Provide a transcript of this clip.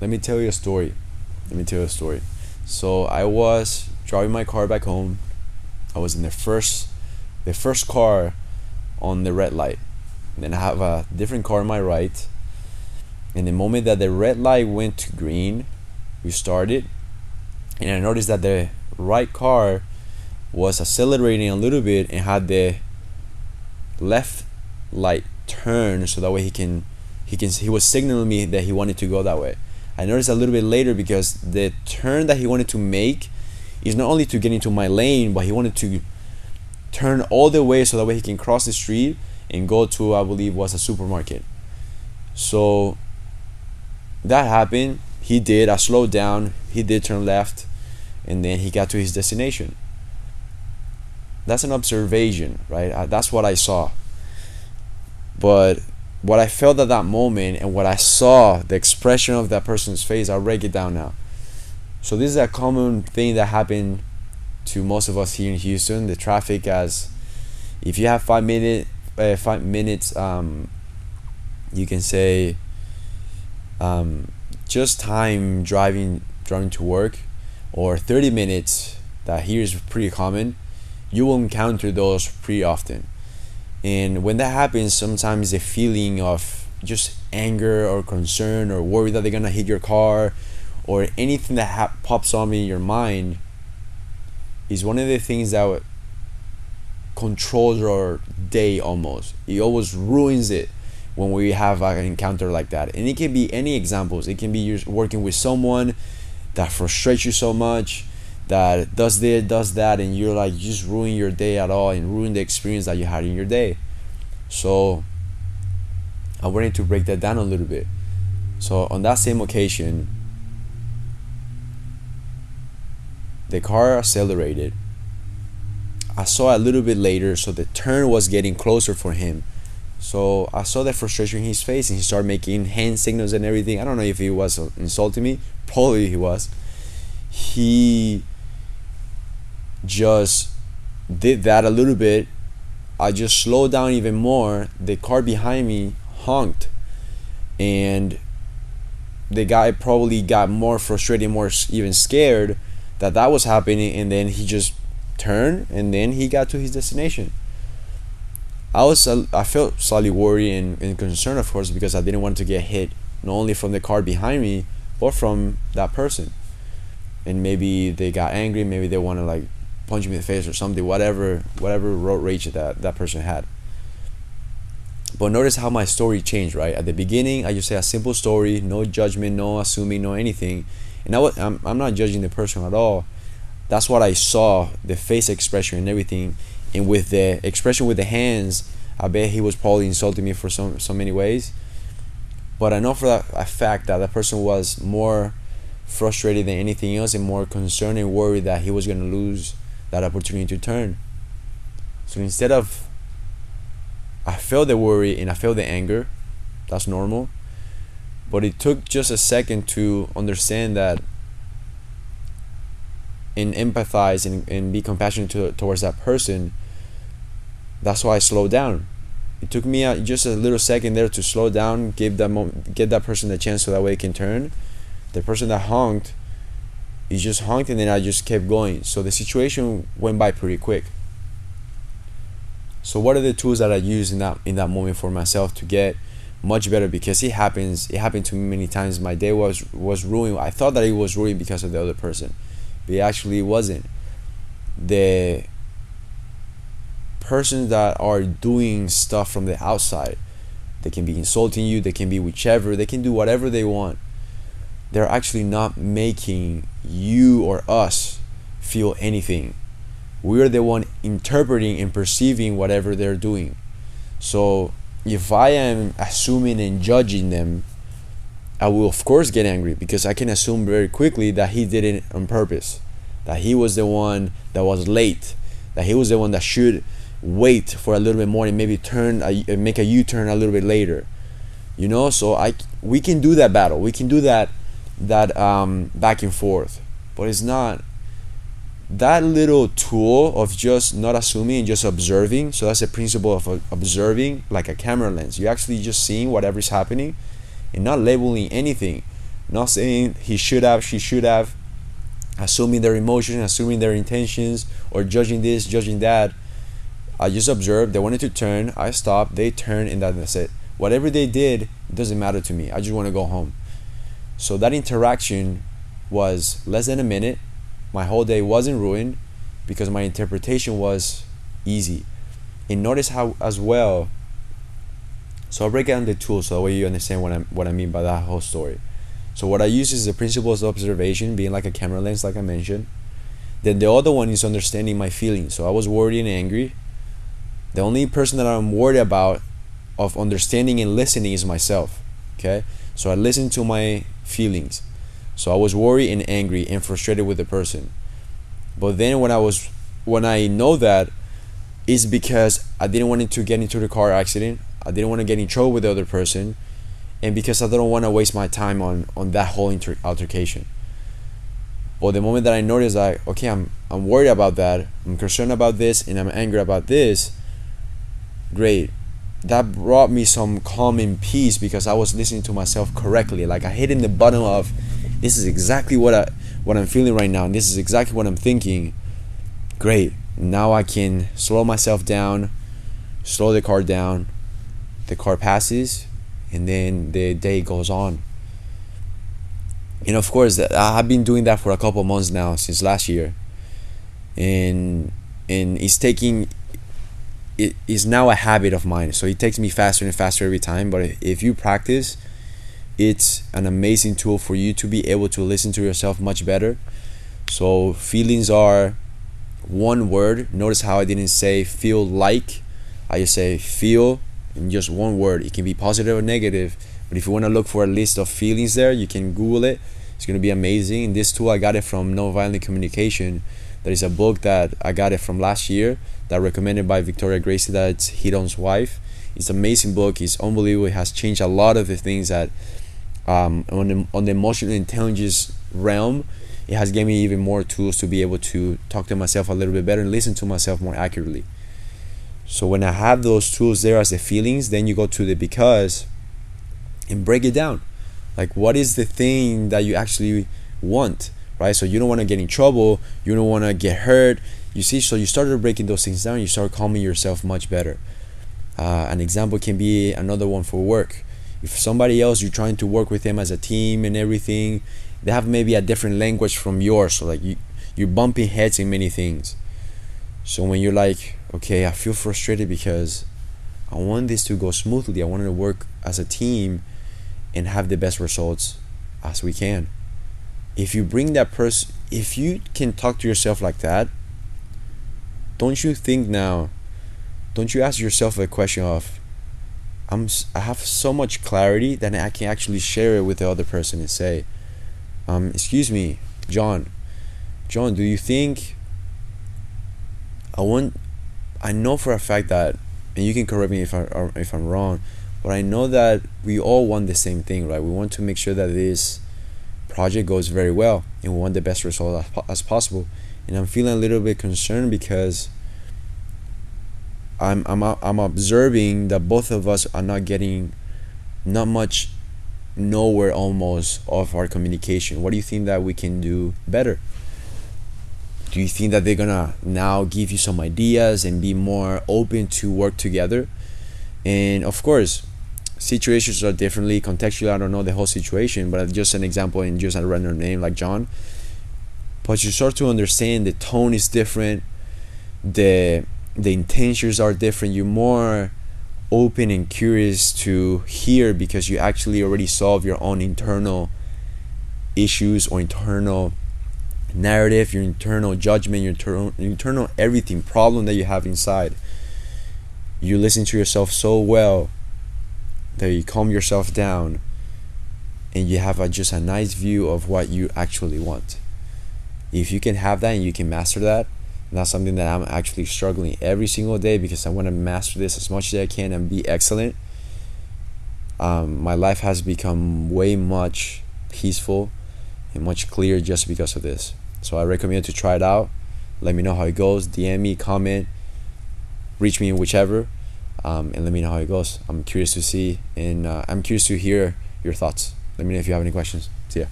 let me tell you a story. Let me tell you a story. So I was driving my car back home. I was in the first, the first car on the red light. And then I have a different car on my right. And the moment that the red light went to green, we started. And I noticed that the right car was accelerating a little bit and had the left light turn so that way he can he can he was signaling me that he wanted to go that way. I noticed a little bit later because the turn that he wanted to make is not only to get into my lane, but he wanted to turn all the way so that way he can cross the street and go to I believe was a supermarket. So that happened. He did. I slowed down. He did turn left, and then he got to his destination. That's an observation, right? That's what I saw. But what I felt at that moment and what I saw, the expression of that person's face, I'll break it down now. So this is a common thing that happened to most of us here in Houston. The traffic, as if you have five minute, uh, five minutes, um, you can say, um, just time driving driving to work, or thirty minutes. That here is pretty common. You will encounter those pretty often and when that happens, sometimes the feeling of just anger or concern or worry that they're gonna hit your car or anything that ha- pops on in your mind is one of the things that controls our day almost. It always ruins it when we have an encounter like that. And it can be any examples. It can be you're working with someone that frustrates you so much that does this, does that, and you're like just ruin your day at all and ruin the experience that you had in your day. So I wanted to break that down a little bit. So on that same occasion, the car accelerated. I saw a little bit later, so the turn was getting closer for him. So I saw the frustration in his face, and he started making hand signals and everything. I don't know if he was insulting me. Probably he was. He just did that a little bit, I just slowed down even more. The car behind me honked, and the guy probably got more frustrated, more even scared that that was happening, and then he just turned, and then he got to his destination. I was I felt slightly worried and, and concerned, of course, because I didn't want to get hit not only from the car behind me, but from that person. And maybe they got angry, maybe they want to like punch me in the face or something, whatever whatever road rage that that person had. But notice how my story changed, right? At the beginning, I just say a simple story, no judgment, no assuming, no anything. And I, I'm, I'm not judging the person at all. That's what I saw, the face expression and everything. And with the expression with the hands, I bet he was probably insulting me for so, so many ways. But I know for that a fact that that person was more frustrated than anything else and more concerned and worried that he was going to lose that opportunity to turn. So instead of I felt the worry and I felt the anger, that's normal. But it took just a second to understand that and empathize and, and be compassionate to, towards that person. That's why I slowed down. It took me a, just a little second there to slow down, give that mo- give that person the chance so that way it can turn. The person that honked he just honked and then I just kept going. So the situation went by pretty quick. So what are the tools that I use in that in that moment for myself to get much better because it happens it happened to me many times. My day was was ruined. I thought that it was ruined because of the other person. But it actually wasn't. The persons that are doing stuff from the outside, they can be insulting you, they can be whichever, they can do whatever they want they're actually not making you or us feel anything. We're the one interpreting and perceiving whatever they're doing. So if I am assuming and judging them, I will of course get angry because I can assume very quickly that he did it on purpose, that he was the one that was late, that he was the one that should wait for a little bit more and maybe turn a, make a U-turn a little bit later. You know, so I we can do that battle. We can do that that um, back and forth. But it's not that little tool of just not assuming and just observing. So that's the principle of observing like a camera lens. You're actually just seeing whatever is happening and not labeling anything. Not saying he should have, she should have, assuming their emotions, assuming their intentions, or judging this, judging that. I just observed they wanted to turn. I stopped. They turned, and that's it. Whatever they did, doesn't matter to me. I just want to go home. So that interaction was less than a minute. My whole day wasn't ruined because my interpretation was easy. And notice how, as well, so I'll break down the tools so that way you understand what I what I mean by that whole story. So what I use is the principles of observation, being like a camera lens, like I mentioned. Then the other one is understanding my feelings. So I was worried and angry. The only person that I'm worried about of understanding and listening is myself. Okay? So I listened to my feelings. So I was worried and angry and frustrated with the person. But then when I was when I know that it's because I didn't want to get into the car accident. I didn't want to get in trouble with the other person and because I don't want to waste my time on on that whole inter- altercation. But the moment that I notice like, okay, I'm I'm worried about that, I'm concerned about this, and I'm angry about this, great. That brought me some calm and peace because I was listening to myself correctly. Like I hit in the bottom of, this is exactly what I what I'm feeling right now, and this is exactly what I'm thinking. Great. Now I can slow myself down, slow the car down. The car passes, and then the day goes on and of course i've been doing that for a couple months now since last year and and it's taking it is now a habit of mine so it takes me faster and faster every time but if you practice it's an amazing tool for you to be able to listen to yourself much better so feelings are one word notice how i didn't say feel like i just say feel in just one word. It can be positive or negative, but if you want to look for a list of feelings there, you can Google it. It's going to be amazing. This tool, I got it from Nonviolent Communication. There is a book that I got it from last year that recommended by Victoria Gracie. That's Hidon's wife. It's an amazing book. It's unbelievable. It has changed a lot of the things that um, on the, on the emotional intelligence realm. It has given me even more tools to be able to talk to myself a little bit better and listen to myself more accurately. So when I have those tools there as the feelings, then you go to the because and break it down. Like what is the thing that you actually want, right? So you don't want to get in trouble, you don't want to get hurt. You see, so you started breaking those things down, you start calming yourself much better. Uh, an example can be another one for work. If somebody else you're trying to work with them as a team and everything, they have maybe a different language from yours. So like you, you're bumping heads in many things. So when you're like, okay, I feel frustrated because I want this to go smoothly. I want to work as a team and have the best results as we can. If you bring that person, if you can talk to yourself like that, don't you think now, don't you ask yourself a question of, I'm, I have so much clarity that I can actually share it with the other person and say, um, excuse me, John, John, do you think I want I know for a fact that, and you can correct me if I if I'm wrong, but I know that we all want the same thing, right? We want to make sure that this project goes very well, and we want the best result as, as possible. And I'm feeling a little bit concerned because I'm I'm I'm observing that both of us are not getting not much nowhere almost of our communication. What do you think that we can do better? do you think that they're gonna now give you some ideas and be more open to work together and of course situations are differently. Contextually i don't know the whole situation but just an example and just a random name like john. But you start to understand the tone is different. The the intentions are different. You're more open and curious to hear because you actually already solve your own internal issues or internal narrative, your internal judgment, your internal everything, problem that you have inside. You listen to yourself so well that you calm yourself down and you have a, just a nice view of what you actually want. If you can have that and you can master that, that's something that I'm actually struggling every single day because I want to master this as much as I can and be excellent. Um, my life has become way much peaceful and much clearer just because of this. So I recommend to try it out. Let me know how it goes. DM me, comment, reach me in whichever, um, and let me know how it goes. I'm curious to see, and uh, I'm curious to hear your thoughts. Let me know if you have any questions. See ya.